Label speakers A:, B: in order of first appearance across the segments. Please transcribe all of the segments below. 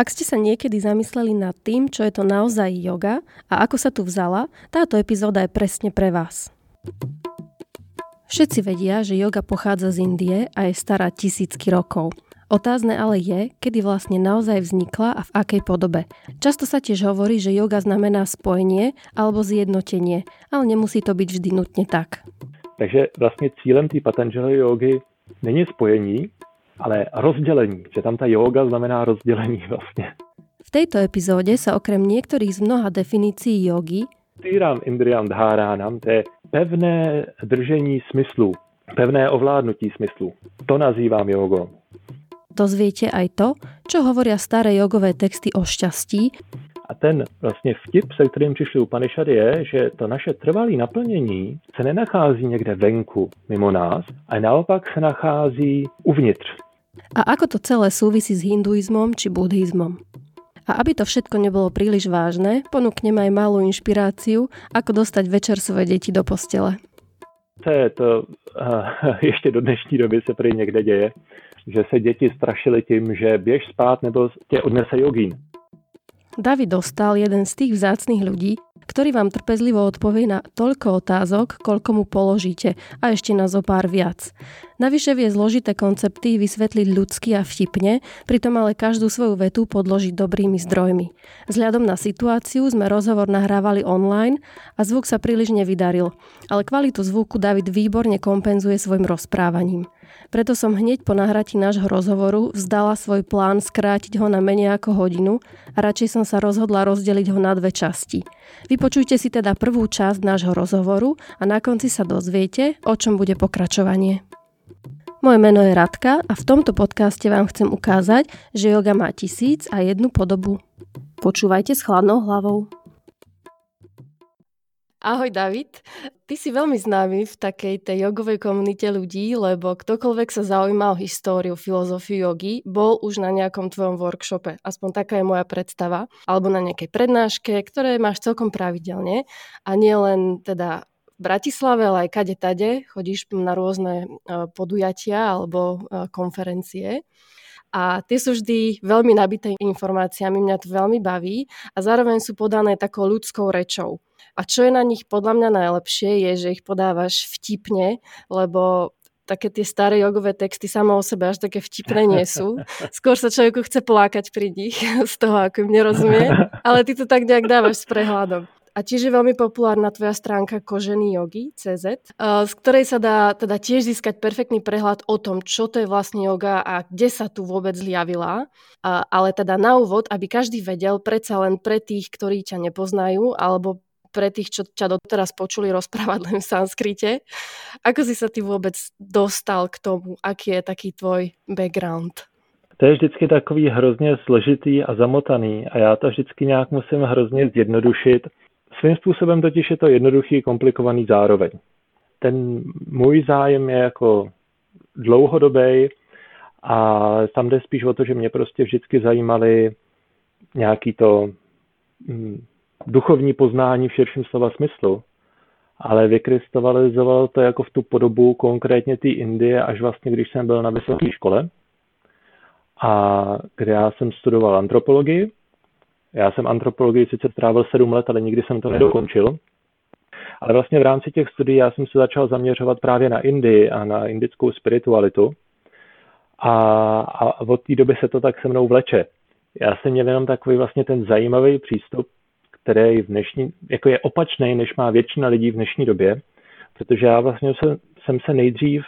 A: Ak ste sa niekedy zamysleli nad tým, čo je to naozaj yoga a ako sa tu vzala, táto epizóda je presne pre vás. Všetci vedia, že yoga pochádza z Indie a je stará tisícky rokov. Otázne ale je, kedy vlastne naozaj vznikla a v akej podobe. Často sa tiež hovorí, že yoga znamená spojenie alebo zjednotenie, ale nemusí to byť vždy nutne tak.
B: Takže vlastně cílem té Patanjali jogy není spojení, ale rozdělení, že tam ta yoga znamená rozdělení vlastně.
A: V tejto epizóde sa okrem niektorých z mnoha definícií jogy
B: Týram Indriam Dháránam, to je pevné držení smyslu, pevné ovládnutí smyslu. To nazývám jogou.
A: dozviete aj to, čo hovoria staré jogové texty o šťastí.
B: A ten vlastně vtip, se kterým přišli Upanishady, je, že to naše trvalé naplnění se nenachází někde venku, mimo nás, a naopak se nachází uvnitř.
A: A ako to celé súvisí s hinduizmom či buddhizmom. A aby to všetko nebolo príliš vážne, ponúknem aj malú inšpiráciu, ako dostať večer svoje deti do postele.
B: To je to, uh, ještě do dnešní doby se prý někde děje, že se děti strašily tím, že běž spát nebo tě odnese jogín.
A: David dostal jeden z tých vzácných ľudí, ktorý vám trpezlivo odpovie na toľko otázok, koľko mu položíte a ešte na zo pár viac. Navyše vie zložité koncepty vysvetliť ľudsky a vtipne, pritom ale každú svoju vetu podložiť dobrými zdrojmi. Vzhľadom na situáciu sme rozhovor nahrávali online a zvuk sa príliš nevydaril, ale kvalitu zvuku David výborne kompenzuje svojim rozprávaním. Preto som hneď po nahratí nášho rozhovoru vzdala svoj plán skrátiť ho na menej ako hodinu a radšej som sa rozhodla rozdeliť ho na dve časti. Vypočujte si teda prvú časť nášho rozhovoru a na konci sa dozviete, o čom bude pokračovanie. Moje meno je Radka a v tomto podcaste vám chcem ukázať, že yoga má tisíc a jednu podobu. Počúvajte s chladnou hlavou. Ahoj David, ty si veľmi známy v takej tej jogovej komunite ľudí, lebo ktokoľvek sa zaujíma o históriu, filozofiu jogy, bol už na nejakom tvojom workshope. Aspoň taká je moja predstava. Alebo na nejakej prednáške, ktoré máš celkom pravidelne. A nie len teda v Bratislave, ale aj kade tade. Chodíš na rôzne e, podujatia alebo e, konferencie. A tie sú vždy veľmi nabité informáciami, mňa to veľmi baví a zároveň sú podané takou ľudskou rečou. A čo je na nich podľa mňa najlepšie, je, že ich podávaš vtipne, lebo také tie staré jogové texty samo o sebe až také vtipné nie sú. Skôr sa človeku chce plakať pri nich z toho, ako im nerozumie, ale ty to tak nejak dávaš s prehľadom. A tiež je veľmi populárna tvoja stránka Kožený jogi, CZ, z ktorej sa dá teda tiež získať perfektný prehľad o tom, čo to je vlastne yoga a kde sa tu vôbec zjavila. Ale teda na úvod, aby každý vedel, predsa len pre tých, ktorí ťa nepoznajú, alebo pre tých, čo ťa doteraz počuli rozprávať len v sanskrite. Ako si sa ty vôbec dostal k tomu? Aký je taký tvoj background?
B: To je vždycky takový hrozně složitý a zamotaný a já to vždycky nějak musím hrozně zjednodušit. Svým způsobem totiž je to jednoduchý, komplikovaný zároveň. Ten můj zájem je jako dlouhodobý a tam jde spíš o to, že mě prostě vždycky zajímaly nějaký to hm, duchovní poznání v širším slova smyslu, ale vykrystalizoval to jako v tu podobu konkrétně té Indie, až vlastně, když jsem byl na vysoké škole, a kde já jsem studoval antropologii. Já jsem antropologii sice strávil sedm let, ale nikdy jsem to nedokončil. Ale vlastně v rámci těch studií já jsem se začal zaměřovat právě na Indii a na indickou spiritualitu. A, a od té doby se to tak se mnou vleče. Já jsem měl jenom takový vlastně ten zajímavý přístup který v dnešní, jako je opačný, než má většina lidí v dnešní době, protože já vlastně se, jsem se nejdřív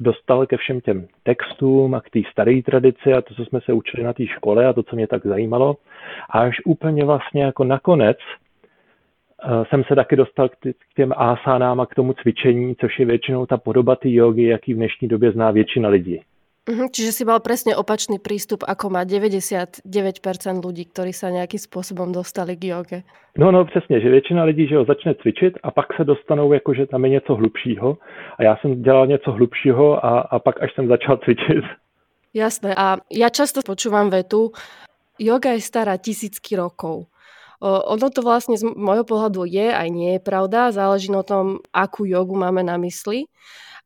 B: dostal ke všem těm textům a k té staré tradici a to, co jsme se učili na té škole a to, co mě tak zajímalo. A až úplně vlastně jako nakonec uh, jsem se taky dostal k, k těm asánám a k tomu cvičení, což je většinou ta podoba té jogy, jaký v dnešní době zná většina lidí.
A: Mhm, čiže si mal presne opačný prístup, ako má 99% ľudí, ktorí sa nejakým spôsobom dostali k joge.
B: No, no, přesně, že většina lidí, že ho začne cvičit a pak se dostanou, jako že tam je něco hlubšího. A já jsem dělal něco hlubšího a, a pak až jsem začal cvičit.
A: Jasné. A ja často počúvam vetu, yoga je stará tisícky rokov. Ono to vlastne z môjho pohľadu je, aj nie je pravda. Záleží na tom, akú jogu máme na mysli.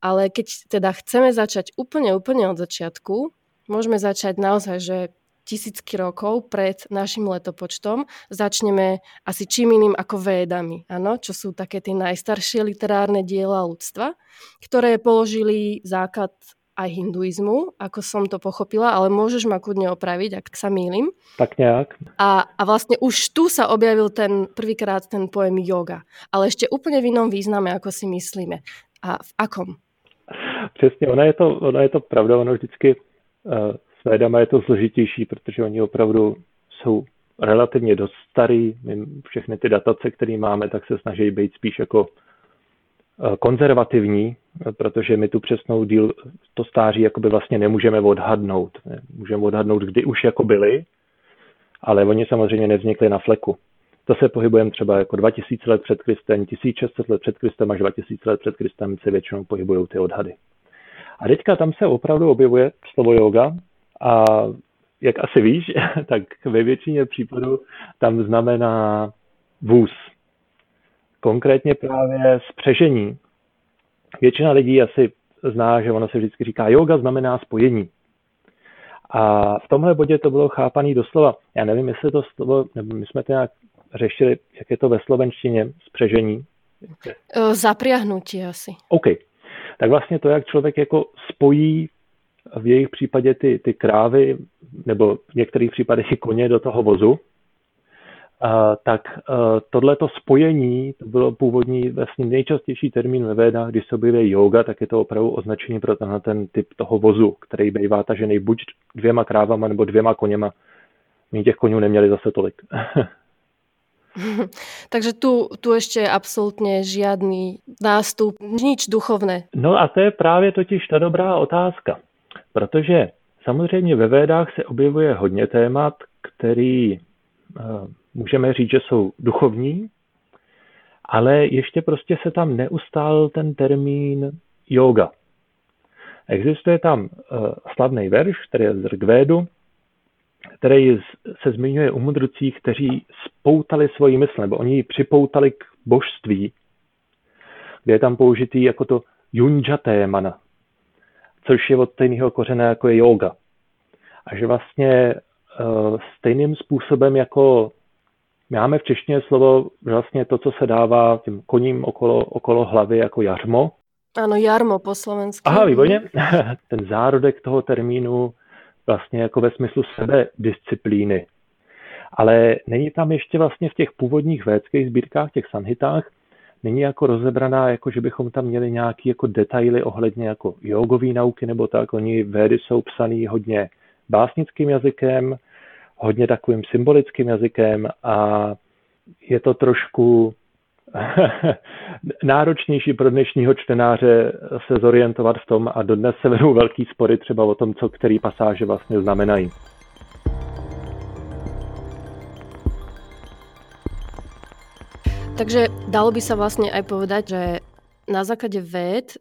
A: Ale keď teda chceme začať úplne, úplne od začiatku, môžeme začať naozaj, že tisícky rokov pred našim letopočtom začneme asi čím iným ako védami, ano, čo sú také tie najstaršie literárne diela ľudstva, ktoré položili základ aj hinduizmu, ako som to pochopila, ale môžeš ma kudne opraviť, ak sa mýlim.
B: Tak nejak.
A: A, a vlastne už tu sa objavil ten prvýkrát ten pojem yoga, ale ešte úplne v inom význame, ako si myslíme. A v akom?
B: Přesně, ona je to, ona je to pravda, ono vždycky uh, s védama je to složitější, protože oni opravdu jsou relativně dost starý. My všechny ty datace, které máme, tak se snaží být spíš jako Eh, konzervativní, protože my tu přesnou díl, to stáří jakoby vlastně nemůžeme odhadnout. Můžeme odhadnout, kdy už jako byli, ale oni samozřejmě nevznikli na fleku. To se pohybujeme třeba jako 2000 let před Kristem, 1600 let před Kristem až 2000 let před Kristem se většinou pohybují ty odhady. A teďka tam se opravdu objevuje slovo yoga a jak asi víš, tak ve většině případů tam znamená vůz, konkrétně právě spřežení. Většina lidí asi zná, že ono se vždycky říká, yoga znamená spojení. A v tomhle bodě to bylo chápané doslova. Já nevím, jestli to slovo, nebo my jsme to nějak řešili, jak je to ve slovenštině, spřežení.
A: Zapriahnutí asi.
B: OK. Tak vlastně to, jak člověk jako spojí v jejich případě ty, ty krávy, nebo v některých případech i koně do toho vozu, tak uh, tohleto spojení, to bylo původní vlastně nejčastější termín ve Védách, když se objevuje yoga, tak je to opravdu označení pro tenhle ten typ toho vozu, který bývá tažený buď dvěma krávama nebo dvěma koněma. My těch konňů neměli zase tolik.
A: Takže tu, tu ještě absolutně žádný nástup, nič duchovné.
B: No a to je právě totiž ta dobrá otázka. Protože samozřejmě ve Védách se objevuje hodně témat, který uh, můžeme říct, že jsou duchovní, ale ještě prostě se tam neustál ten termín yoga. Existuje tam uh, slavný verš, který je z Rigvédu, který se zmiňuje o mudrcích, kteří spoutali svoji mysl, nebo oni ji připoutali k božství, kde je tam použitý jako to yunjatémana, což je od stejného kořene jako je yoga. A že vlastně uh, stejným způsobem jako Máme v češtině slovo vlastně to, co se dává tím koním okolo, okolo hlavy jako jařmo.
A: Ano, jarmo po slovensku.
B: Aha, výborně. Ten zárodek toho termínu vlastně jako ve smyslu sebe disciplíny. Ale není tam ještě vlastně v těch původních védských sbírkách, těch sanhitách, není jako rozebraná, jako že bychom tam měli nějaký jako detaily ohledně jako jogové nauky nebo tak. Oni védy jsou psaný hodně básnickým jazykem, hodně takovým symbolickým jazykem a je to trošku náročnější pro dnešního čtenáře se zorientovat v tom a dodnes se vedou velký spory třeba o tom, co který pasáže vlastně znamenají.
A: Takže dalo by sa vlastne aj povedať, že na základe ved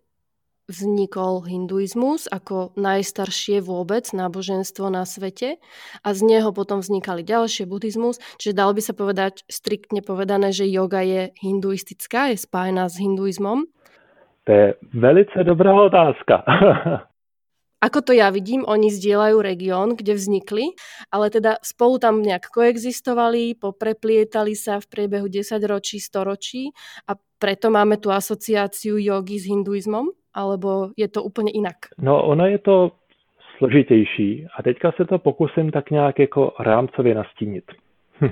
A: vznikol hinduizmus ako najstaršie vôbec náboženstvo na svete a z neho potom vznikali ďalšie buddhizmus, čiže dalo by sa povedať striktne povedané, že yoga je hinduistická, je spájená s hinduizmom?
B: To je velice dobrá otázka.
A: Ako to ja vidím, oni zdieľajú región, kde vznikli, ale teda spolu tam nejak koexistovali, popreplietali sa v priebehu 10 ročí, 100 ročí a preto máme tu asociáciu jogy s hinduizmom? Alebo je to úplně jinak?
B: No, ono je to složitější a teďka se to pokusím tak nějak jako rámcově nastínit.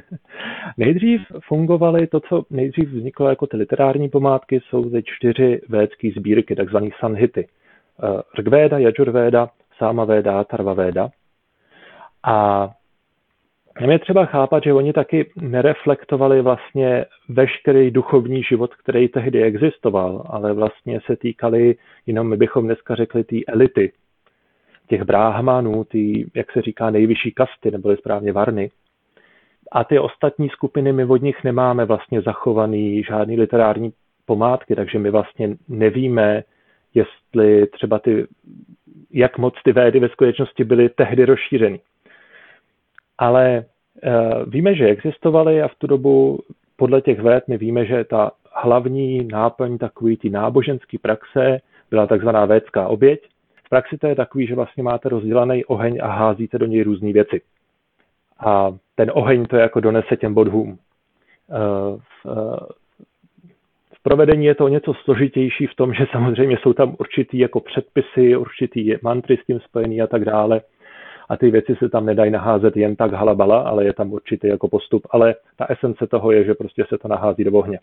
B: nejdřív fungovaly to, co nejdřív vzniklo jako ty literární památky, jsou ze čtyři védské sbírky, takzvané sanhity. Eh, Rigveda, Yajurveda, Samaveda, Tarvaveda. A je třeba chápat, že oni taky nereflektovali vlastně veškerý duchovní život, který tehdy existoval, ale vlastně se týkali, jenom my bychom dneska řekli, té elity, těch bráhmanů, ty, jak se říká, nejvyšší kasty, nebo správně varny. A ty ostatní skupiny my od nich nemáme vlastně zachovaný žádný literární pomátky, takže my vlastně nevíme, jestli třeba ty, jak moc ty védy ve skutečnosti byly tehdy rozšířeny ale eh, víme, že existovaly a v tu dobu podle těch věd my víme, že ta hlavní náplň takový ty náboženský praxe byla takzvaná védská oběť. V praxi to je takový, že vlastně máte rozdělaný oheň a házíte do něj různé věci. a ten oheň to jako donese těm bodhům. V, v provedení je to něco složitější v tom, že samozřejmě jsou tam určitý jako předpisy, určitý mantry s tím spojený a tak dále a ty věci se tam nedají naházet jen tak halabala, ale je tam určitý jako postup. Ale ta esence toho je, že prostě se to nahází do ohně.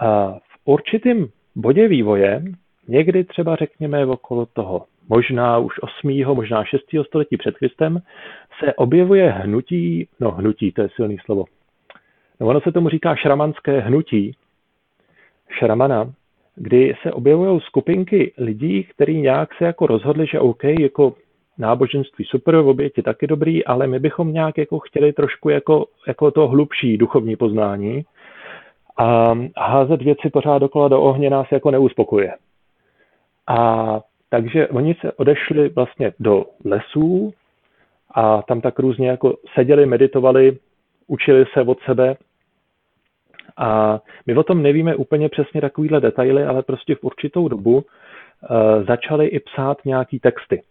B: A v určitém bodě vývoje, někdy třeba řekněme okolo toho možná už 8. možná 6. století před Kristem, se objevuje hnutí, no hnutí, to je silný slovo. No ono se tomu říká šramanské hnutí, šramana, kdy se objevují skupinky lidí, kteří nějak se jako rozhodli, že OK, jako náboženství super, v oběti taky dobrý, ale my bychom nějak jako chtěli trošku jako, jako to hlubší duchovní poznání a házet věci pořád dokola do ohně nás jako neuspokuje. A takže oni se odešli vlastně do lesů a tam tak různě jako seděli, meditovali, učili se od sebe a my o tom nevíme úplně přesně takovýhle detaily, ale prostě v určitou dobu uh, začali i psát nějaký texty.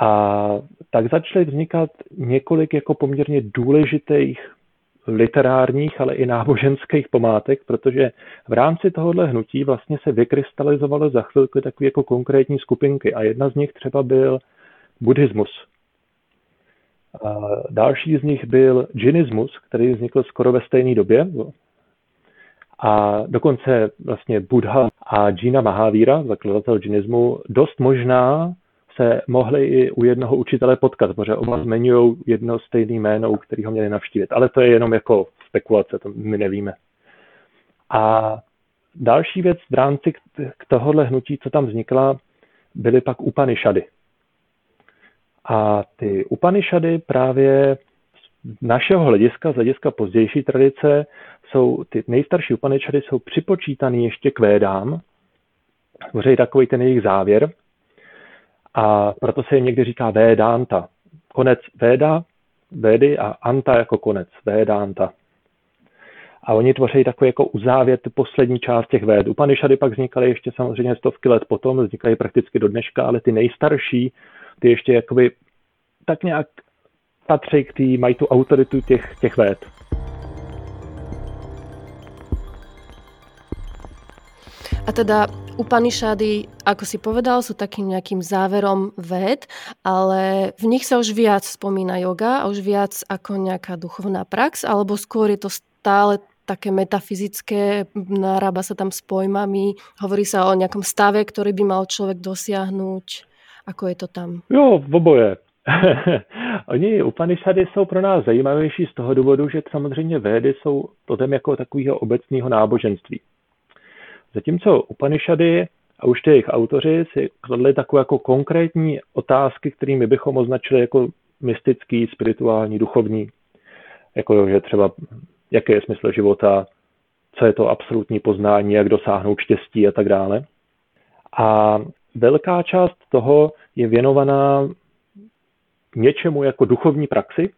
B: A tak začaly vznikat několik jako poměrně důležitých literárních, ale i náboženských památek, protože v rámci tohohle hnutí vlastně se vykrystalizovaly za chvilku takové jako konkrétní skupinky a jedna z nich třeba byl buddhismus. A další z nich byl džinismus, který vznikl skoro ve stejné době. A dokonce vlastně Buddha a Jina Mahavira, zakladatel džinismu, dost možná se mohli i u jednoho učitele potkat, protože oba zmiňují jedno stejné jméno, u kterého měli navštívit. Ale to je jenom jako spekulace, to my nevíme. A další věc v rámci k tohohle hnutí, co tam vznikla, byly pak Upanishady. A ty Upanishady právě z našeho hlediska, z hlediska pozdější tradice, jsou ty nejstarší Upanishady jsou připočítané ještě k Védám, tvoří takový ten jejich závěr, a proto se jim někdy říká Vedanta. Konec Veda, Vedy a Anta jako konec, Vedanta. A oni tvoří takový jako uzávěr, poslední část těch véd. Upanishady pak vznikaly ještě samozřejmě stovky let potom, vznikají prakticky do dneška, ale ty nejstarší, ty ještě jakoby tak nějak patří k tý, mají tu autoritu těch, těch véd.
A: A teda Upanishady, ako si povedal, sú takým nejakým záverom ved, ale v nich sa už viac spomína yoga a už viac ako nejaká duchovná prax, alebo skôr je to stále také metafyzické, narába sa tam s pojmami, hovorí sa o nejakom stave, ktorý by mal človek dosiahnuť. Ako je to tam?
B: Jo, v oboje. Oni Upanishady jsou pro nás zajímavější z toho důvodu, že samozřejmě védy jsou potom jako takového obecného náboženství. Zatímco Upanishady a už ty jejich autoři si kladli takové jako konkrétní otázky, kterými bychom označili jako mystický, spirituální, duchovní. Jako, že třeba, jaký je smysl života, co je to absolutní poznání, jak dosáhnout štěstí a tak dále. A velká část toho je věnovaná něčemu jako duchovní praxi,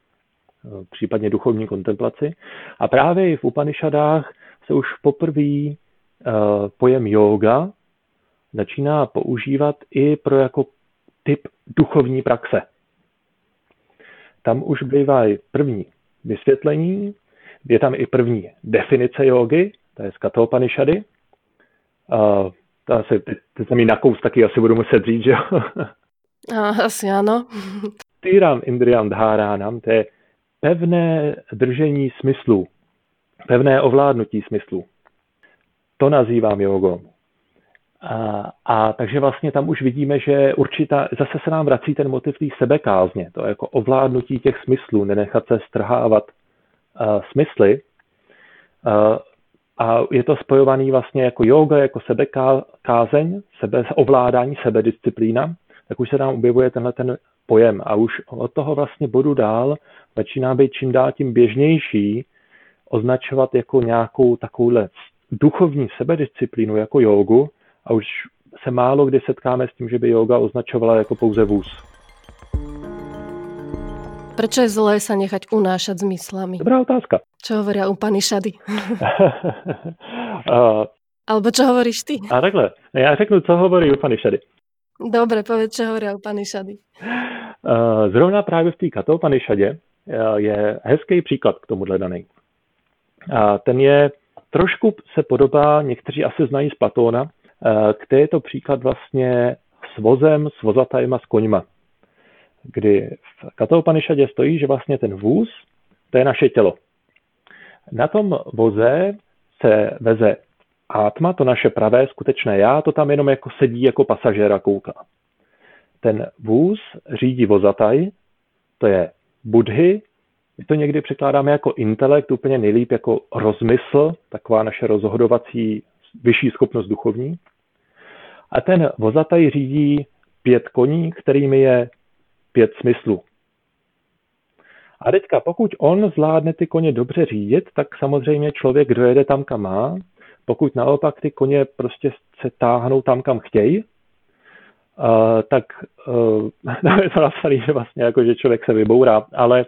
B: případně duchovní kontemplaci. A právě i v Upanishadách se už poprvé pojem yoga začíná používat i pro jako typ duchovní praxe. Tam už bývají první vysvětlení, je tam i první definice jogy, to je z Katopanišady. Uh, to asi, ty, ty se mi nakous taky asi budu muset říct, že jo?
A: asi ano.
B: Týram Indriam Dháránam, to je pevné držení smyslu, pevné ovládnutí smyslu. To nazývám jogou. A, a takže vlastně tam už vidíme, že určitá, zase se nám vrací ten motiv té sebekázně, to je jako ovládnutí těch smyslů, nenechat se strhávat uh, smysly. Uh, a je to spojovaný vlastně jako yoga, jako sebekázeň, sebe, ovládání, sebedisciplína, tak už se nám objevuje tenhle ten pojem. A už od toho vlastně bodu dál začíná být čím dál tím běžnější označovat jako nějakou takovouhle duchovní sebedisciplínu jako jogu a už se málo kdy setkáme s tím, že by yoga označovala jako pouze vůz.
A: Proč je zlé se nechat unášat zmyslami?
B: Dobrá otázka.
A: Co hovoria Upanishady? uh, Alebo čo hovoríš ty?
B: A takhle, já řeknu, co hovorí Upanishady.
A: Dobre, povedz, čo hovoria Upanishady.
B: Zrovna právě v té Katopanišadě je hezký příklad k tomuhle daný. Ten je trošku se podobá, někteří asi znají z Platóna, který je to příklad vlastně s vozem, s vozatajma, s koňma. Kdy v Katopanišadě stojí, že vlastně ten vůz, to je naše tělo. Na tom voze se veze átma, to naše pravé skutečné já, to tam jenom jako sedí jako pasažér a kouká. Ten vůz řídí vozataj, to je budhy, my to někdy překládáme jako intelekt, úplně nejlíp jako rozmysl, taková naše rozhodovací vyšší schopnost duchovní. A ten vozataj řídí pět koní, kterými je pět smyslů. A teďka, pokud on zvládne ty koně dobře řídit, tak samozřejmě člověk dojede tam, kam má. Pokud naopak ty koně prostě se táhnou tam, kam chtějí, uh, tak uh, je to že vlastně jako, že člověk se vybourá, ale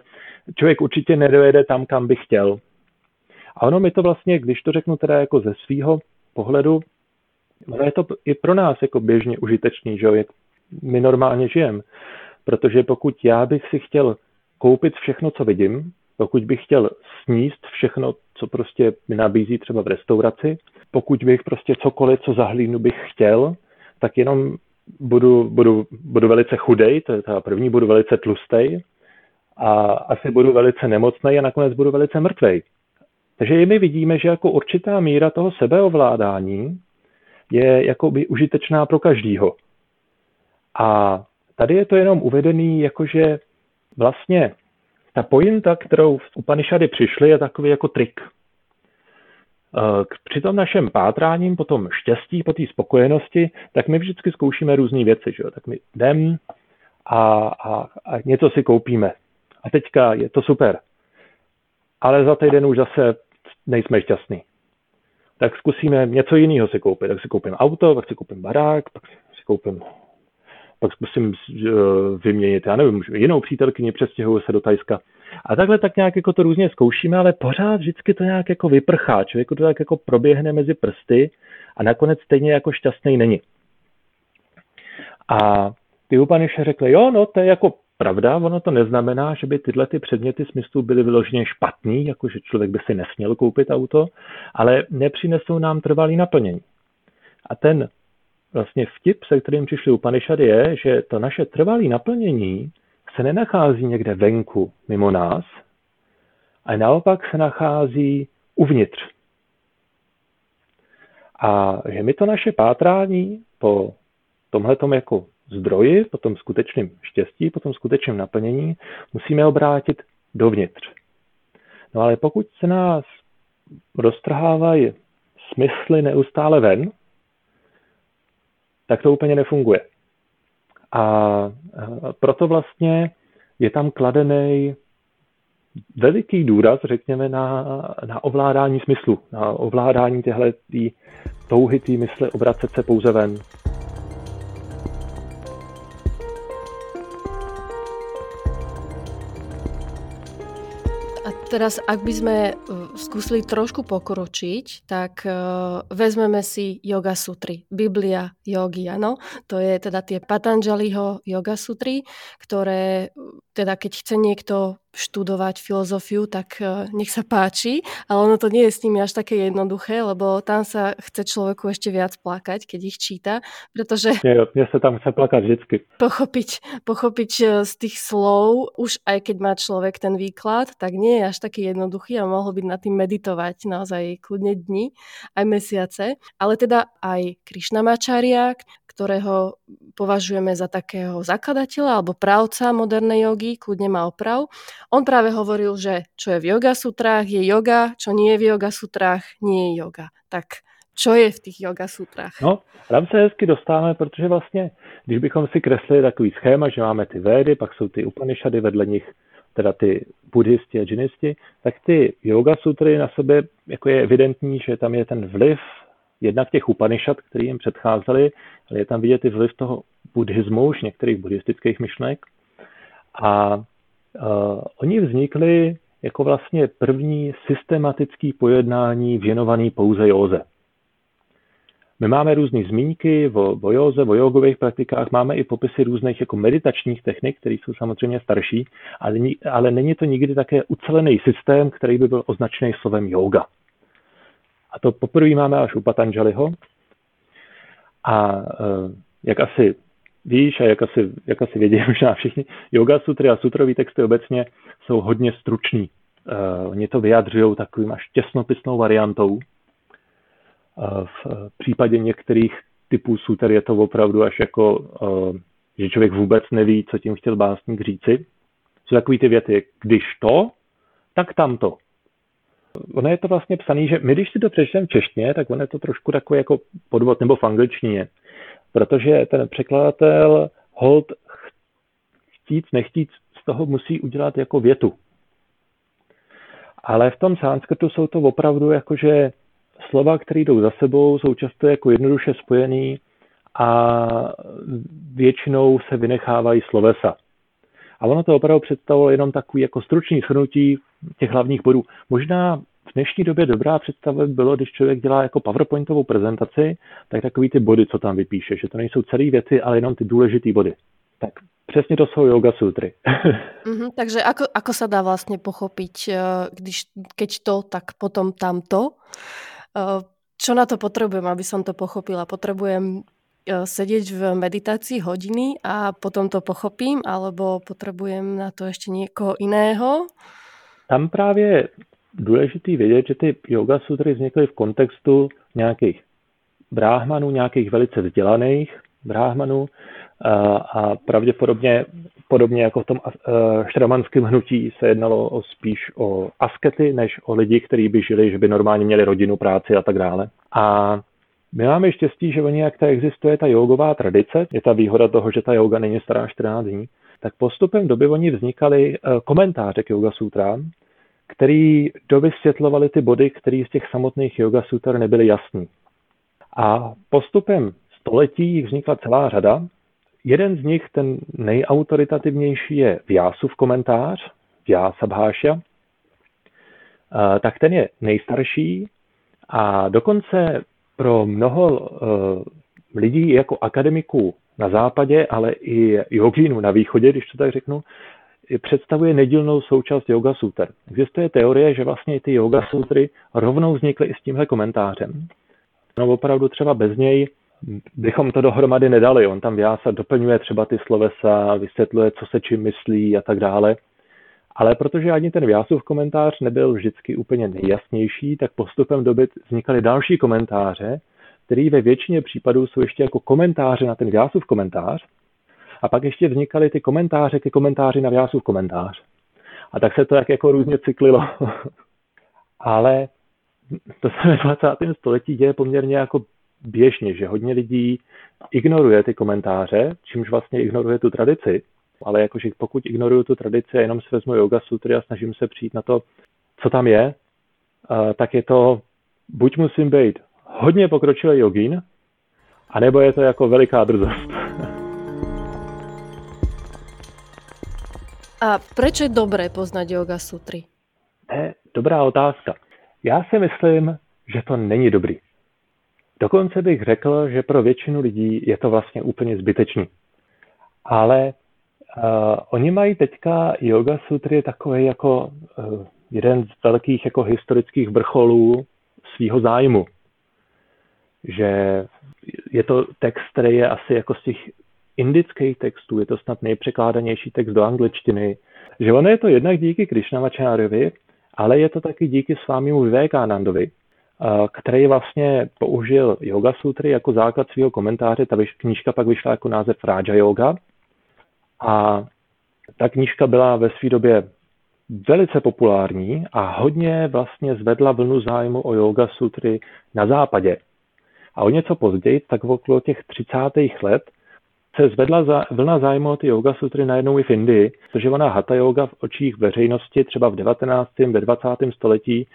B: člověk určitě nedojede tam, kam by chtěl. A ono mi to vlastně, když to řeknu teda jako ze svého pohledu, ono je to i pro nás jako běžně užitečný, že jo, jak my normálně žijeme. Protože pokud já bych si chtěl koupit všechno, co vidím, pokud bych chtěl sníst všechno, co prostě mi nabízí třeba v restauraci, pokud bych prostě cokoliv, co zahlídnu, bych chtěl, tak jenom budu, budu, budu velice chudej, to je ta první, budu velice tlustej a asi budu velice nemocný a nakonec budu velice mrtvej. Takže i my vidíme, že jako určitá míra toho sebeovládání je jakoby užitečná pro každýho. A tady je to jenom uvedený, jakože vlastně ta pointa, kterou v Upanishady přišly, je takový jako trik. Eh, při tom našem pátráním, po tom štěstí, po té spokojenosti, tak my vždycky zkoušíme různé věci. Že jo? Tak my jdem a, a, a něco si koupíme. A teďka je to super. Ale za týden už zase nejsme šťastní. Tak zkusíme něco jiného si koupit. Tak si koupím auto, pak si koupím barák, pak si koupím pak zkusím eh, vyměnit, já nevím, jinou přítelkyni, přestěhuju se do Tajska. A takhle tak nějak jako to různě zkoušíme, ale pořád vždycky to nějak jako vyprchá. Člověk to tak jako proběhne mezi prsty a nakonec stejně jako šťastný není. A ty Upaniše řekli, jo, no to je jako pravda, ono to neznamená, že by tyhle ty předměty smyslu byly vyloženě špatný, jako že člověk by si nesměl koupit auto, ale nepřinesou nám trvalý naplnění. A ten vlastně vtip, se kterým přišli Upanishady, je, že to naše trvalé naplnění se nenachází někde venku mimo nás, ale naopak se nachází uvnitř. A že my to naše pátrání po tomhletom jako zdroji, po tom skutečném štěstí, po tom skutečném naplnění, musíme obrátit dovnitř. No ale pokud se nás roztrhávají smysly neustále ven, tak to úplně nefunguje. A proto vlastně je tam kladený veliký důraz, řekněme, na, na ovládání smyslu, na ovládání těchto touhy, té mysli obracet se pouze ven.
A: Teraz, ak by sme e, skúsili trošku pokročiť, tak uh, vezmeme si yoga sutry, Biblia jogy, áno. To je teda tie Patanjaliho yoga sutry, ktoré teda keď chce niekto študovať filozofiu, tak e, nech sa páči, ale ono to nie je s nimi až také jednoduché, lebo tam sa chce človeku ešte viac plakať, keď ich číta, pretože...
B: Nie, mne sa tam chce plakať vždycky.
A: Pochopiť, pochopiť e, z tých slov, už aj keď má človek ten výklad, tak nie je až taký jednoduchý a mohol by nad tým meditovať naozaj kľudne dni, aj mesiace. Ale teda aj Krishnamacharya, ktorého považujeme za takého zakladateľa alebo právca modernej jogy, kľudne má oprav. On práve hovoril, že čo je v yoga sutrách je yoga, čo nie je v yoga sutrách nie je yoga. Tak čo je v těch yoga sutrách?
B: No, tam se hezky dostáváme, protože vlastně, když bychom si kreslili takový schéma, že máme ty védy, pak jsou ty Upanishady, vedle nich teda ty buddhisti a džinisti, tak ty yoga sutry na sobě, jako je evidentní, že tam je ten vliv jednak těch Upanishad, který jim předcházeli, ale je tam vidět i vliv toho buddhismu, už některých buddhistických myšlenek. A oni vznikli jako vlastně první systematický pojednání věnovaný pouze józe. My máme různé zmínky o, o józe, o jogových praktikách, máme i popisy různých jako meditačních technik, které jsou samozřejmě starší, ale, ale není to nikdy také ucelený systém, který by byl označený slovem yoga. A to poprvé máme až u Patanjaliho. A uh, jak asi víš a jak asi, jak asi vědí možná všichni, yoga sutry a sutrový texty obecně jsou hodně stručný. Uh, oni to vyjadřují takovým až těsnopisnou variantou, v případě některých typů suter je to opravdu až jako, že člověk vůbec neví, co tím chtěl básník říci. Jsou takový ty věty, když to, tak tamto. Ono je to vlastně psaný, že my, když si to přečteme v češtině, tak ono je to trošku takový jako podvod nebo v angličtině. Protože ten překladatel hold chtít, nechtít z toho musí udělat jako větu. Ale v tom sanskrtu jsou to opravdu jakože slova, které jdou za sebou, jsou často jako jednoduše spojený a většinou se vynechávají slovesa. A ono to opravdu představovalo jenom takový jako stručný shrnutí těch hlavních bodů. Možná v dnešní době dobrá představa bylo, když člověk dělá jako PowerPointovou prezentaci, tak takový ty body, co tam vypíše, že to nejsou celé věci, ale jenom ty důležité body. Tak přesně to jsou yoga sutry.
A: mm-hmm, takže ako, ako sa dá vlastně pochopit, eh, když, keď to, tak potom tamto? Čo na to potrebujem, aby som to pochopila? Potrebujem sedieť v meditácii hodiny a potom to pochopím, alebo potrebujem na to ještě někoho jiného?
B: Tam právě důležitý vědět, že ty yoga sutry vznikly v kontextu nějakých bráhmanů, nějakých velice vzdělaných bráhmanů a pravděpodobně podobně jako v tom šramanském hnutí se jednalo o spíš o askety, než o lidi, kteří by žili, že by normálně měli rodinu, práci a tak dále. A my máme štěstí, že oni, jak ta existuje ta jogová tradice, je ta výhoda toho, že ta yoga není stará 14 dní, tak postupem doby oni vznikaly uh, komentáře k yoga sutrám, který dovysvětlovali ty body, které z těch samotných yoga sutr nebyly jasný. A postupem století vznikla celá řada Jeden z nich, ten nejautoritativnější, je Vyásův komentář, Vyása Bháša. Tak ten je nejstarší a dokonce pro mnoho e, lidí jako akademiků na západě, ale i jogínů na východě, když to tak řeknu, představuje nedílnou součást yoga suter. Existuje teorie, že vlastně ty yoga sutry rovnou vznikly i s tímhle komentářem. No opravdu třeba bez něj bychom to dohromady nedali. On tam Vyása doplňuje třeba ty slovesa, vysvětluje, co se čím myslí a tak dále. Ale protože ani ten Vyásův komentář nebyl vždycky úplně nejjasnější, tak postupem doby vznikaly další komentáře, které ve většině případů jsou ještě jako komentáře na ten Vyásův komentář. A pak ještě vznikaly ty komentáře ke komentáři na Vyásův komentář. A tak se to jak jako různě cyklilo. Ale to se ve 20. století děje poměrně jako běžně, že hodně lidí ignoruje ty komentáře, čímž vlastně ignoruje tu tradici, ale jakože pokud ignoruju tu tradici a jenom si vezmu yoga sutry a snažím se přijít na to, co tam je, tak je to, buď musím být hodně pokročilý jogín, anebo je to jako veliká drzost.
A: A proč je dobré poznat yoga sutry?
B: To je dobrá otázka. Já si myslím, že to není dobrý. Dokonce bych řekl, že pro většinu lidí je to vlastně úplně zbytečný. Ale uh, oni mají teďka yoga sutry takový jako uh, jeden z velkých jako historických vrcholů svého zájmu. Že je to text, který je asi jako z těch indických textů, je to snad nejpřekládanější text do angličtiny, že ono je to jednak díky Krishnamacharyovi, ale je to taky díky svámimu Vivekanandovi, který vlastně použil Yoga Sutry jako základ svého komentáře. Ta knížka pak vyšla jako název Raja Yoga. A ta knížka byla ve své době velice populární a hodně vlastně zvedla vlnu zájmu o Yoga Sutry na západě. A o něco později, tak okolo těch 30. let, se zvedla za, vlna zájmu o ty yoga sutry najednou i v Indii, protože ona hatha yoga v očích veřejnosti třeba v 19. ve 20. století,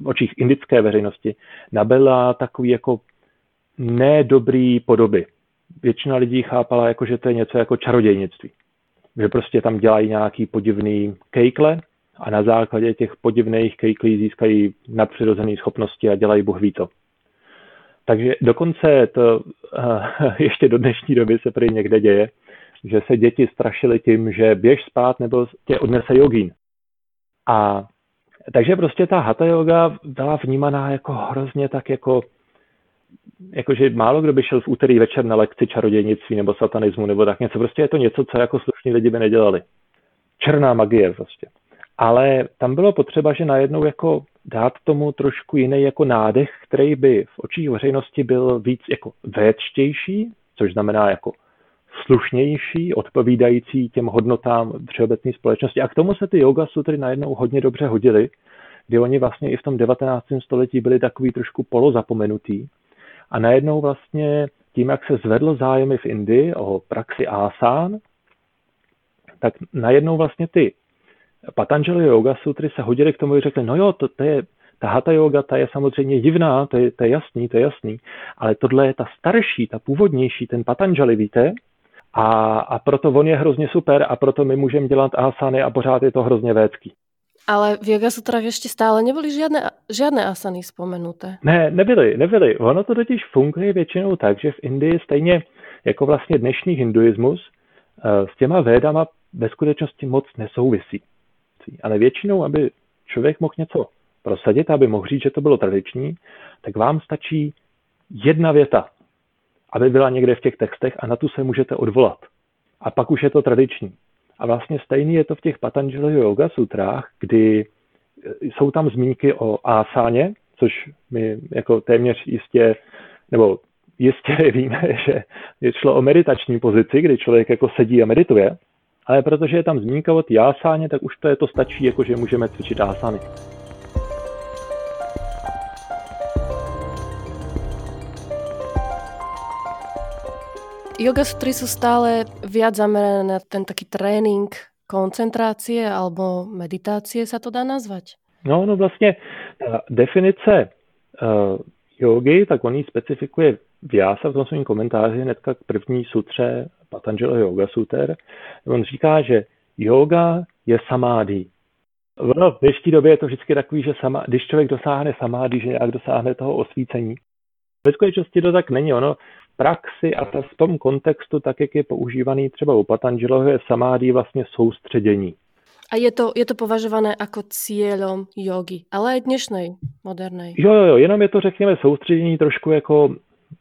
B: v očích indické veřejnosti, nabyla takový jako nedobrý podoby. Většina lidí chápala, jako, že to je něco jako čarodějnictví. Že prostě tam dělají nějaký podivný kejkle a na základě těch podivných kejklí získají nadpřirozené schopnosti a dělají Bůh ví to. Takže dokonce to ještě do dnešní doby se prý někde děje, že se děti strašily tím, že běž spát nebo tě odnese jogín. A takže prostě ta hatha yoga byla vnímaná jako hrozně tak jako jakože málo kdo by šel v úterý večer na lekci čarodějnictví nebo satanismu nebo tak něco. Prostě je to něco, co jako slušní lidi by nedělali. Černá magie prostě. Ale tam bylo potřeba, že najednou jako dát tomu trošku jiný jako nádech, který by v očích veřejnosti byl víc jako véčtější, což znamená jako slušnější, odpovídající těm hodnotám všeobecné společnosti. A k tomu se ty yoga sutry najednou hodně dobře hodily, kdy oni vlastně i v tom 19. století byli takový trošku polozapomenutý. A najednou vlastně tím, jak se zvedl zájemy v Indii o praxi asán, tak najednou vlastně ty Patanjali Yoga Sutry se hodily k tomu, že řekli, no jo, to, to je, ta Hatha Yoga, ta je samozřejmě divná, to je, to je jasný, to je jasný, ale tohle je ta starší, ta původnější, ten Patanjali, víte? A, a proto on je hrozně super a proto my můžeme dělat asany a pořád je to hrozně vécký.
A: Ale v Yoga Sutrách ještě stále nebyly žádné, žádné asany vzpomenuté.
B: Ne, nebyly, nebyly. Ono to totiž funguje většinou tak, že v Indii stejně jako vlastně dnešní hinduismus eh, s těma védama ve skutečnosti moc nesouvisí. Ale většinou, aby člověk mohl něco prosadit, aby mohl říct, že to bylo tradiční, tak vám stačí jedna věta, aby byla někde v těch textech a na tu se můžete odvolat. A pak už je to tradiční. A vlastně stejný je to v těch Patanjali Yoga sutrách, kdy jsou tam zmínky o asáně, což my jako téměř jistě, nebo jistě víme, že je šlo o meditační pozici, kdy člověk jako sedí a medituje, ale protože je tam zmínka o té asáně, tak už to je to stačí, jako že můžeme cvičit asány.
A: Yoga sutry sú stále viac zamerané na ten taký tréning koncentrácie alebo meditácie, sa to dá nazvať?
B: No, no vlastně ta definice uh, jogy, tak on ji specifikuje Vyasa v tom svém komentáři hnedka k první sutře Patanjali Yoga Suter. On říká, že yoga je samády. No, v dnešní době je to vždycky takový, že sama, když člověk dosáhne samády, že nějak dosáhne toho osvícení. Ve skutečnosti to tak není. Ono praxi a v tom kontextu, tak jak je používaný třeba u Patanželoho, je samády vlastně soustředění.
A: A je to, je to považované jako cílem jogy, ale i dnešnej, modernej.
B: Jo, jo, jo, jenom je to, řekněme, soustředění trošku jako,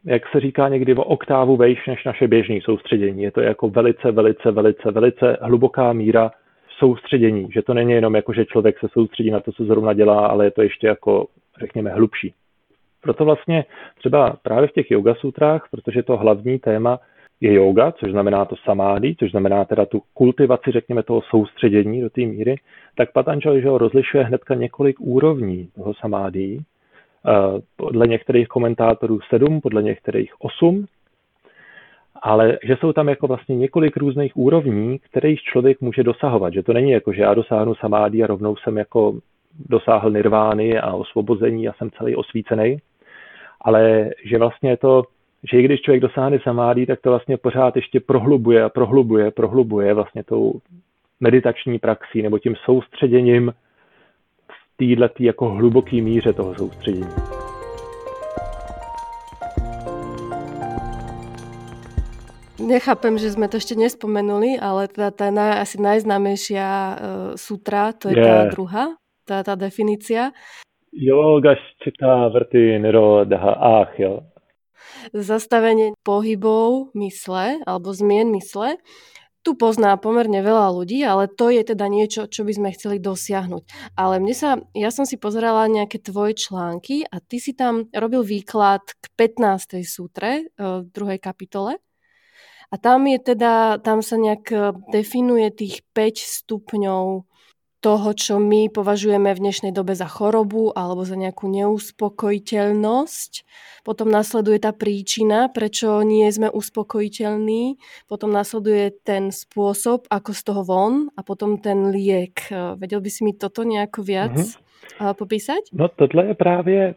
B: jak se říká někdy, o oktávu vejš než naše běžné soustředění. Je to jako velice, velice, velice, velice hluboká míra soustředění, že to není jenom jako, že člověk se soustředí na to, co zrovna dělá, ale je to ještě jako, řekněme, hlubší. Proto vlastně třeba právě v těch yoga sutrách, protože to hlavní téma je yoga, což znamená to samády, což znamená teda tu kultivaci, řekněme, toho soustředění do té míry, tak Patanjali že ho rozlišuje hnedka několik úrovní toho samády. Eh, podle některých komentátorů sedm, podle některých osm, ale že jsou tam jako vlastně několik různých úrovní, kterých člověk může dosahovat. Že to není jako, že já dosáhnu samády a rovnou jsem jako dosáhl nirvány a osvobození a jsem celý osvícený, ale že vlastně je to, že i když člověk dosáhne samádí, tak to vlastně pořád ještě prohlubuje a prohlubuje, prohlubuje vlastně tou meditační praxí nebo tím soustředěním této jako hluboký míře toho soustředění.
A: Nechápem, že jsme to ještě nespomenuli, ale ta, ta naj, asi najznámejšia uh, sutra, to je yeah. ta druhá, ta, ta definícia.
B: Yogaščita vrty nirodha, ach jo.
A: Zastavenie pohybov mysle alebo zmien mysle tu pozná pomerne veľa ľudí, ale to je teda niečo, čo by sme chceli dosiahnuť. Ale mne sa, ja som si pozerala nejaké tvoje články a ty si tam robil výklad k 15. sútre v druhej kapitole. A tam je teda, tam sa nejak definuje tých 5 stupňov toho, čo my považujeme v dnešnej dobe za chorobu alebo za nejakú neuspokojiteľnosť. Potom nasleduje tá príčina, prečo nie sme uspokojiteľní. Potom nasleduje ten spôsob, ako z toho von a potom ten liek. Vedel by si mi toto nejako viac mm-hmm. popísať?
B: No tohle je právě e,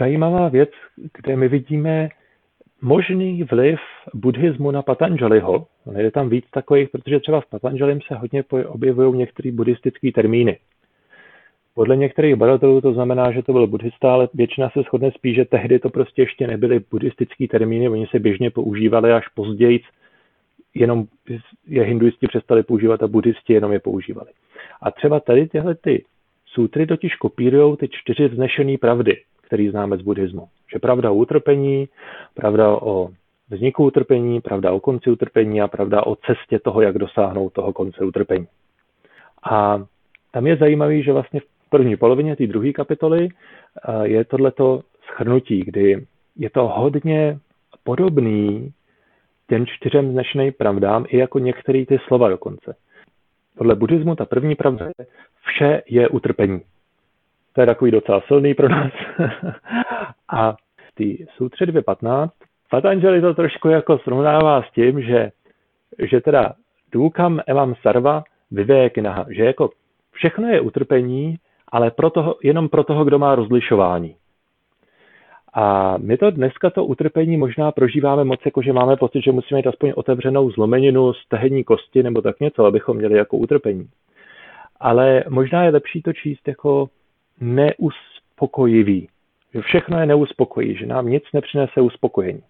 B: zajímavá věc, kde my vidíme možný vliv buddhismu na Patanjaliho. Je tam víc takových, protože třeba v Patanjalim se hodně objevují některé buddhistické termíny. Podle některých badatelů to znamená, že to byl buddhista, ale většina se shodne spíš, že tehdy to prostě ještě nebyly buddhistické termíny, oni se běžně používali až později, jenom je hinduisti přestali používat a buddhisti jenom je používali. A třeba tady tyhle ty sutry totiž kopírují ty čtyři vznešené pravdy, které známe z buddhismu. Že pravda o utrpení, pravda o vzniku utrpení, pravda o konci utrpení a pravda o cestě toho, jak dosáhnout toho konce utrpení. A tam je zajímavý, že vlastně v první polovině té druhé kapitoly eh, je tohleto schrnutí, kdy je to hodně podobný těm čtyřem dnešním pravdám, i jako některé ty slova dokonce. Podle buddhismu ta první pravda je, vše je utrpení. To je takový docela silný pro nás. a v té sutře 2.15 Patanjali to trošku jako srovnává s tím, že, že teda důkam emam sarva vivékinaha, že jako všechno je utrpení, ale pro toho, jenom pro toho, kdo má rozlišování. A my to dneska to utrpení možná prožíváme moc, jako že máme pocit, že musíme mít aspoň otevřenou zlomeninu, stehenní kosti nebo tak něco, abychom měli jako utrpení. Ale možná je lepší to číst jako neuspokojivý. Že všechno je neuspokojí, že nám nic nepřinese uspokojení.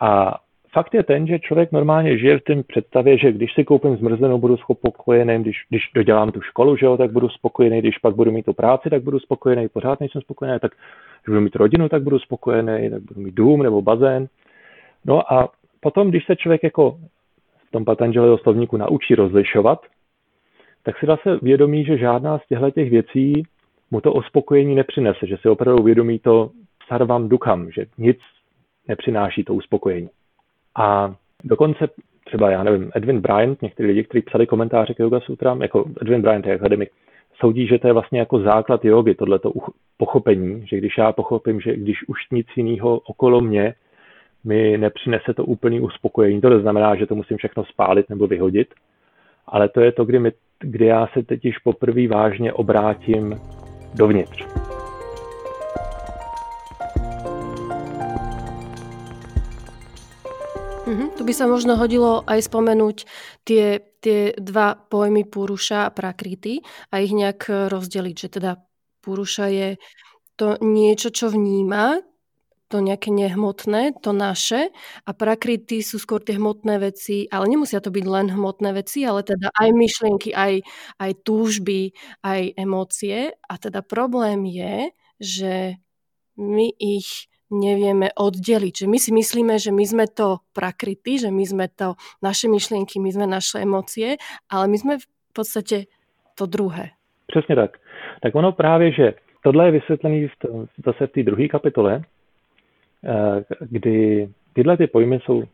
B: A fakt je ten, že člověk normálně žije v tom představě, že když si koupím zmrzlenou, budu spokojený, když, když dodělám tu školu, že jo, tak budu spokojený, když pak budu mít tu práci, tak budu spokojený, pořád nejsem spokojený, tak když budu mít rodinu, tak budu spokojený, tak budu mít dům nebo bazén. No a potom, když se člověk jako v tom Patanjaliho slovníku naučí rozlišovat, tak si zase vědomí, že žádná z těchto těch věcí mu to uspokojení nepřinese, že si opravdu vědomí to sarvam dukam, že nic nepřináší to uspokojení. A dokonce třeba, já nevím, Edwin Bryant, někteří lidi, kteří psali komentáře k Yoga Sutram, jako Edwin Bryant je akademik, soudí, že to je vlastně jako základ jogy, tohleto pochopení, že když já pochopím, že když už nic jiného okolo mě mi nepřinese to úplný uspokojení, to neznamená, že to musím všechno spálit nebo vyhodit, ale to je to, kdy, my, kdy já se teď již poprvé vážně obrátím dovnitř.
A: Mm-hmm. Tu by sa možno hodilo aj spomenúť tie, tie dva pojmy Puruša a Prakrity a ich nejak rozdeliť, že teda Puruša je to niečo, čo vníma, to nejaké nehmotné, to naše a prakrity sú skôr tie hmotné veci, ale nemusia to byť len hmotné veci, ale teda aj myšlienky, aj, aj túžby, aj emócie a teda problém je, že my ich nevieme oddeliť. Že my si myslíme, že my sme to prakrity, že my sme to naše myšlienky, my sme naše emócie, ale my sme v podstate to druhé.
B: Přesně tak. Tak ono právě, že tohle je vysvětlené zase v té druhé kapitole, kdy tyhle ty pojmy jsou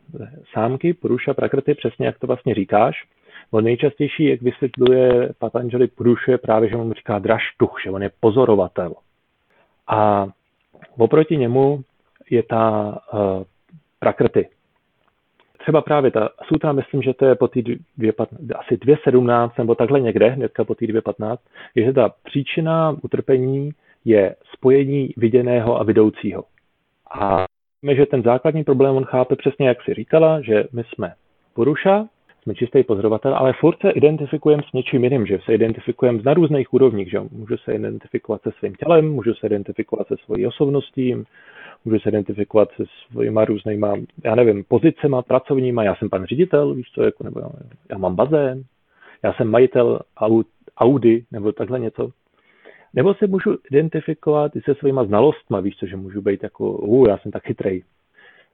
B: sámky, Puruša, Prakrty, přesně jak to vlastně říkáš. On nejčastější, jak vysvětluje Patanjali Purusha, je právě, že on říká draštuch, že on je pozorovatel. A Oproti němu je ta uh, prakrty. Třeba právě ta sutra, myslím, že to je po té asi 2.17 nebo takhle někde, hnedka po té 2.15, je, že ta příčina utrpení je spojení viděného a vidoucího. A víme, že ten základní problém on chápe přesně, jak si říkala, že my jsme poruša, jsme čistý pozorovatel, ale furt se identifikujeme s něčím jiným, že se identifikujeme na různých úrovních, že můžu se identifikovat se svým tělem, můžu se identifikovat se svojí osobností, můžu se identifikovat se svýma různýma, já nevím, pozicema pracovníma, já jsem pan ředitel, víš co, jako, nebo já mám bazén, já jsem majitel Audi, nebo takhle něco. Nebo se můžu identifikovat i se svýma znalostma, víš co, že můžu být jako, uh, já jsem tak chytrej.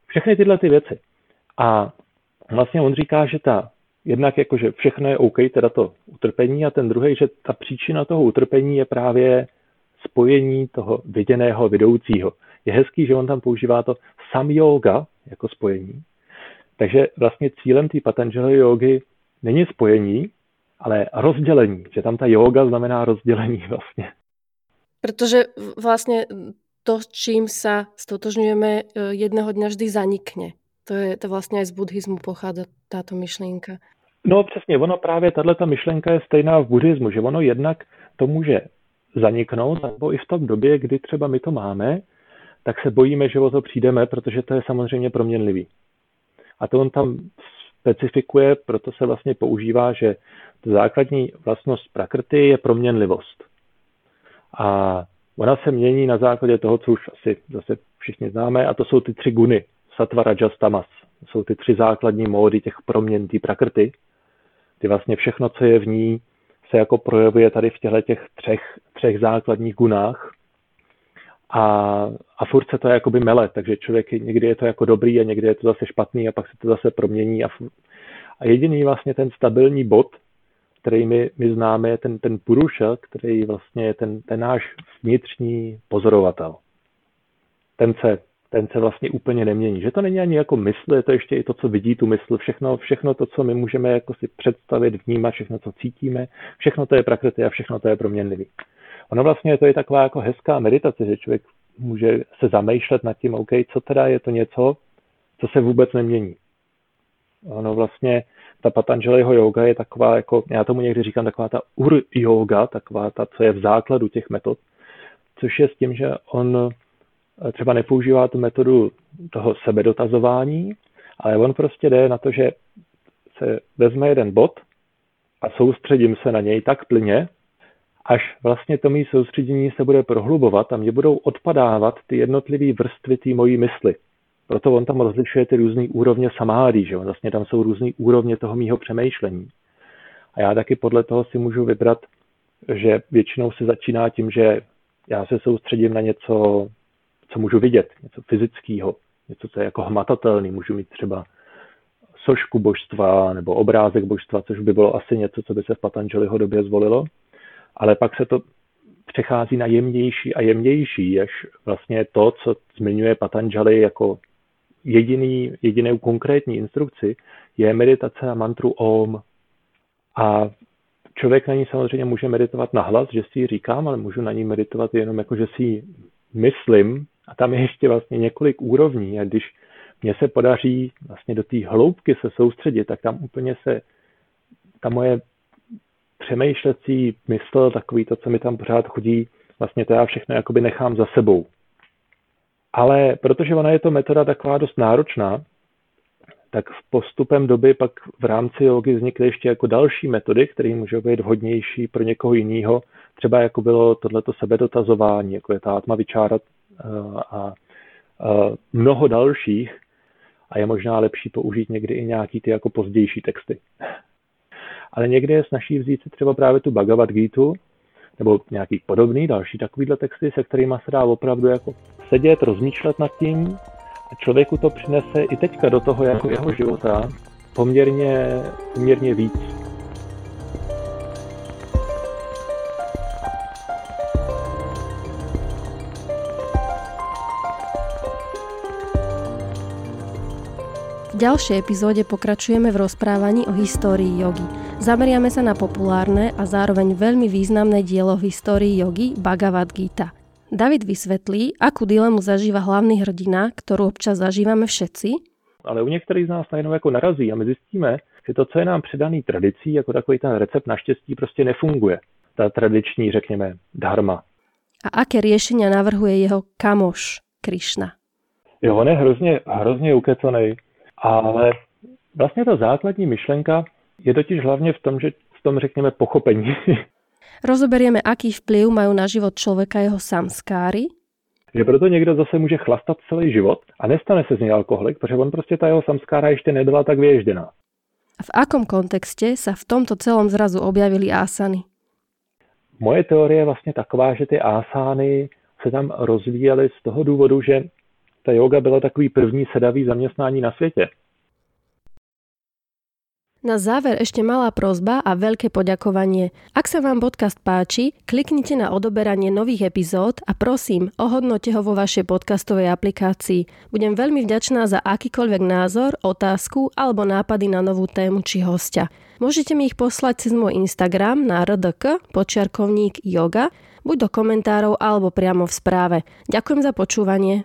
B: Všechny tyhle ty věci. A vlastně on říká, že ta jednak jako, že všechno je OK, teda to utrpení, a ten druhý, že ta příčina toho utrpení je právě spojení toho viděného vidoucího. Je hezký, že on tam používá to sam yoga jako spojení. Takže vlastně cílem té Patanjali jogy není spojení, ale rozdělení, že tam ta yoga znamená rozdělení vlastně.
A: Protože vlastně to, čím sa stotožňujeme, jedného dňa vždy zanikne. To je to vlastně aj z buddhismu pochádza táto myšlienka.
B: No přesně, ono právě tato myšlenka je stejná v buddhismu, že ono jednak to může zaniknout, nebo i v tom době, kdy třeba my to máme, tak se bojíme, že o to přijdeme, protože to je samozřejmě proměnlivý. A to on tam specifikuje, proto se vlastně používá, že základní vlastnost prakrty je proměnlivost. A ona se mění na základě toho, co už asi zase všichni známe, a to jsou ty tři guny, sattva, rajas, tamas. Jsou ty tři základní módy těch proměn, ty prakrty. Ty vlastně všechno, co je v ní, se jako projevuje tady v těchto těch třech, třech základních gunách. A, a furt se to jakoby mele, takže člověk někdy je to jako dobrý a někdy je to zase špatný a pak se to zase promění. A, a jediný vlastně ten stabilní bod, který my, my známe, je ten, ten Purusha, který vlastně je ten, ten náš vnitřní pozorovatel. Ten se, ten se vlastně úplně nemění. Že to není ani jako mysl, je to ještě i to, co vidí tu mysl, všechno, všechno to, co my můžeme jako si představit, vnímat, všechno, co cítíme, všechno to je prakrity a všechno to je proměnlivý. Ono vlastně to je taková jako hezká meditace, že člověk může se zamýšlet nad tím, OK, co teda je to něco, co se vůbec nemění. Ono vlastně, ta Patanjaliho yoga je taková, jako, já tomu někdy říkám, taková ta ur yoga, taková ta, co je v základu těch metod, což je s tím, že on eh, třeba nepoužívá tu metodu toho sebedotazování, ale on prostě jde na to, že se vezme jeden bod a soustředím se na něj tak plně, až vlastně to mý soustředění se bude prohlubovat a mě budou odpadávat ty jednotlivé vrstvy té mojí mysli. Proto on tam rozlišuje ty různé úrovně samády, že vlastně tam jsou různé úrovně toho mýho přemýšlení. A já taky podle toho si můžu vybrat, že většinou se začíná tím, že já se soustředím na něco, co můžu vidět, něco fyzického, něco, co je jako hmatatelný. Můžu mít třeba sošku božstva nebo obrázek božstva, což by bylo asi něco, co by se v Patanjaliho době zvolilo. Ale pak se to přechází na jemnější a jemnější, až vlastně to, co zmiňuje Patanjali jako jediný, jedinou konkrétní instrukci je meditace na mantru OM. A člověk na ní samozřejmě může meditovat na hlas, že si ji říkám, ale můžu na ní meditovat jenom jako, že si ji myslím. A tam je ještě vlastně několik úrovní. A když mně se podaří vlastně do té hloubky se soustředit, tak tam úplně se ta moje přemýšlecí mysl, takový to, co mi tam pořád chodí, vlastně to já všechno jakoby nechám za sebou. Ale protože ona je to metoda taková dost náročná, tak v postupem doby pak v rámci jogy vznikly ještě jako další metody, které můžou být vhodnější pro někoho jiného. Třeba jako bylo tohleto sebedotazování, jako je ta atma vyčárat eh, a eh, mnoho dalších. A je možná lepší použít někdy i nějaký ty jako pozdější texty. Ale někdy je snaží vzít si třeba právě tu Bhagavad Gita, nebo nějaký podobný další takovýhle texty, se kterými se dá opravdu jako sedět, rozmýšlet nad tím a člověku to přinese i teďka do toho jako jeho života poměrně, poměrně víc.
A: V ďalšej epizóde pokračujeme v rozprávaní o histórii jogy. Zameriame sa na populárne a zároveň veľmi významné dielo v histórii jogy Bhagavad Gita. David vysvetlí, akú dilemu zažíva hlavný hrdina, ktorú občas zažívame všetci.
B: Ale u některých z nás najednou jako narazí a my zjistíme, že to, co je nám předaný tradicí, jako takový ten recept naštěstí prostě nefunguje. Ta tradiční, řekněme, dharma.
A: A aké riešenia navrhuje jeho kamoš Krishna?
B: Jo, on je hrozně, hrozně ukecanej ale vlastně ta základní myšlenka je totiž hlavně v tom, že v tom řekněme pochopení.
A: Rozoberieme, aký vplyv majú na život člověka jeho samskáry.
B: Že proto někdo zase může chlastat celý život a nestane se z něj alkoholik, protože on prostě ta jeho samskára ještě nebyla tak vyježděná.
A: A v akom kontexte sa v tomto celom zrazu objavili asany?
B: Moje teorie je vlastně taková, že ty asány se tam rozvíjely z toho důvodu, že ta yoga byla takový první sedavý zaměstnání na světě.
A: Na záver ešte malá prozba a veľké poďakovanie. Ak sa vám podcast páči, kliknite na odoberanie nových epizód a prosím, ohodnote ho vo vašej podcastovej aplikácii. Budem veľmi vďačná za akýkoľvek názor, otázku alebo nápady na novú tému či hostia. Môžete mi ich poslať cez môj Instagram na rdk počiarkovník yoga, buď do komentárov alebo priamo v správe. Ďakujem za počúvanie.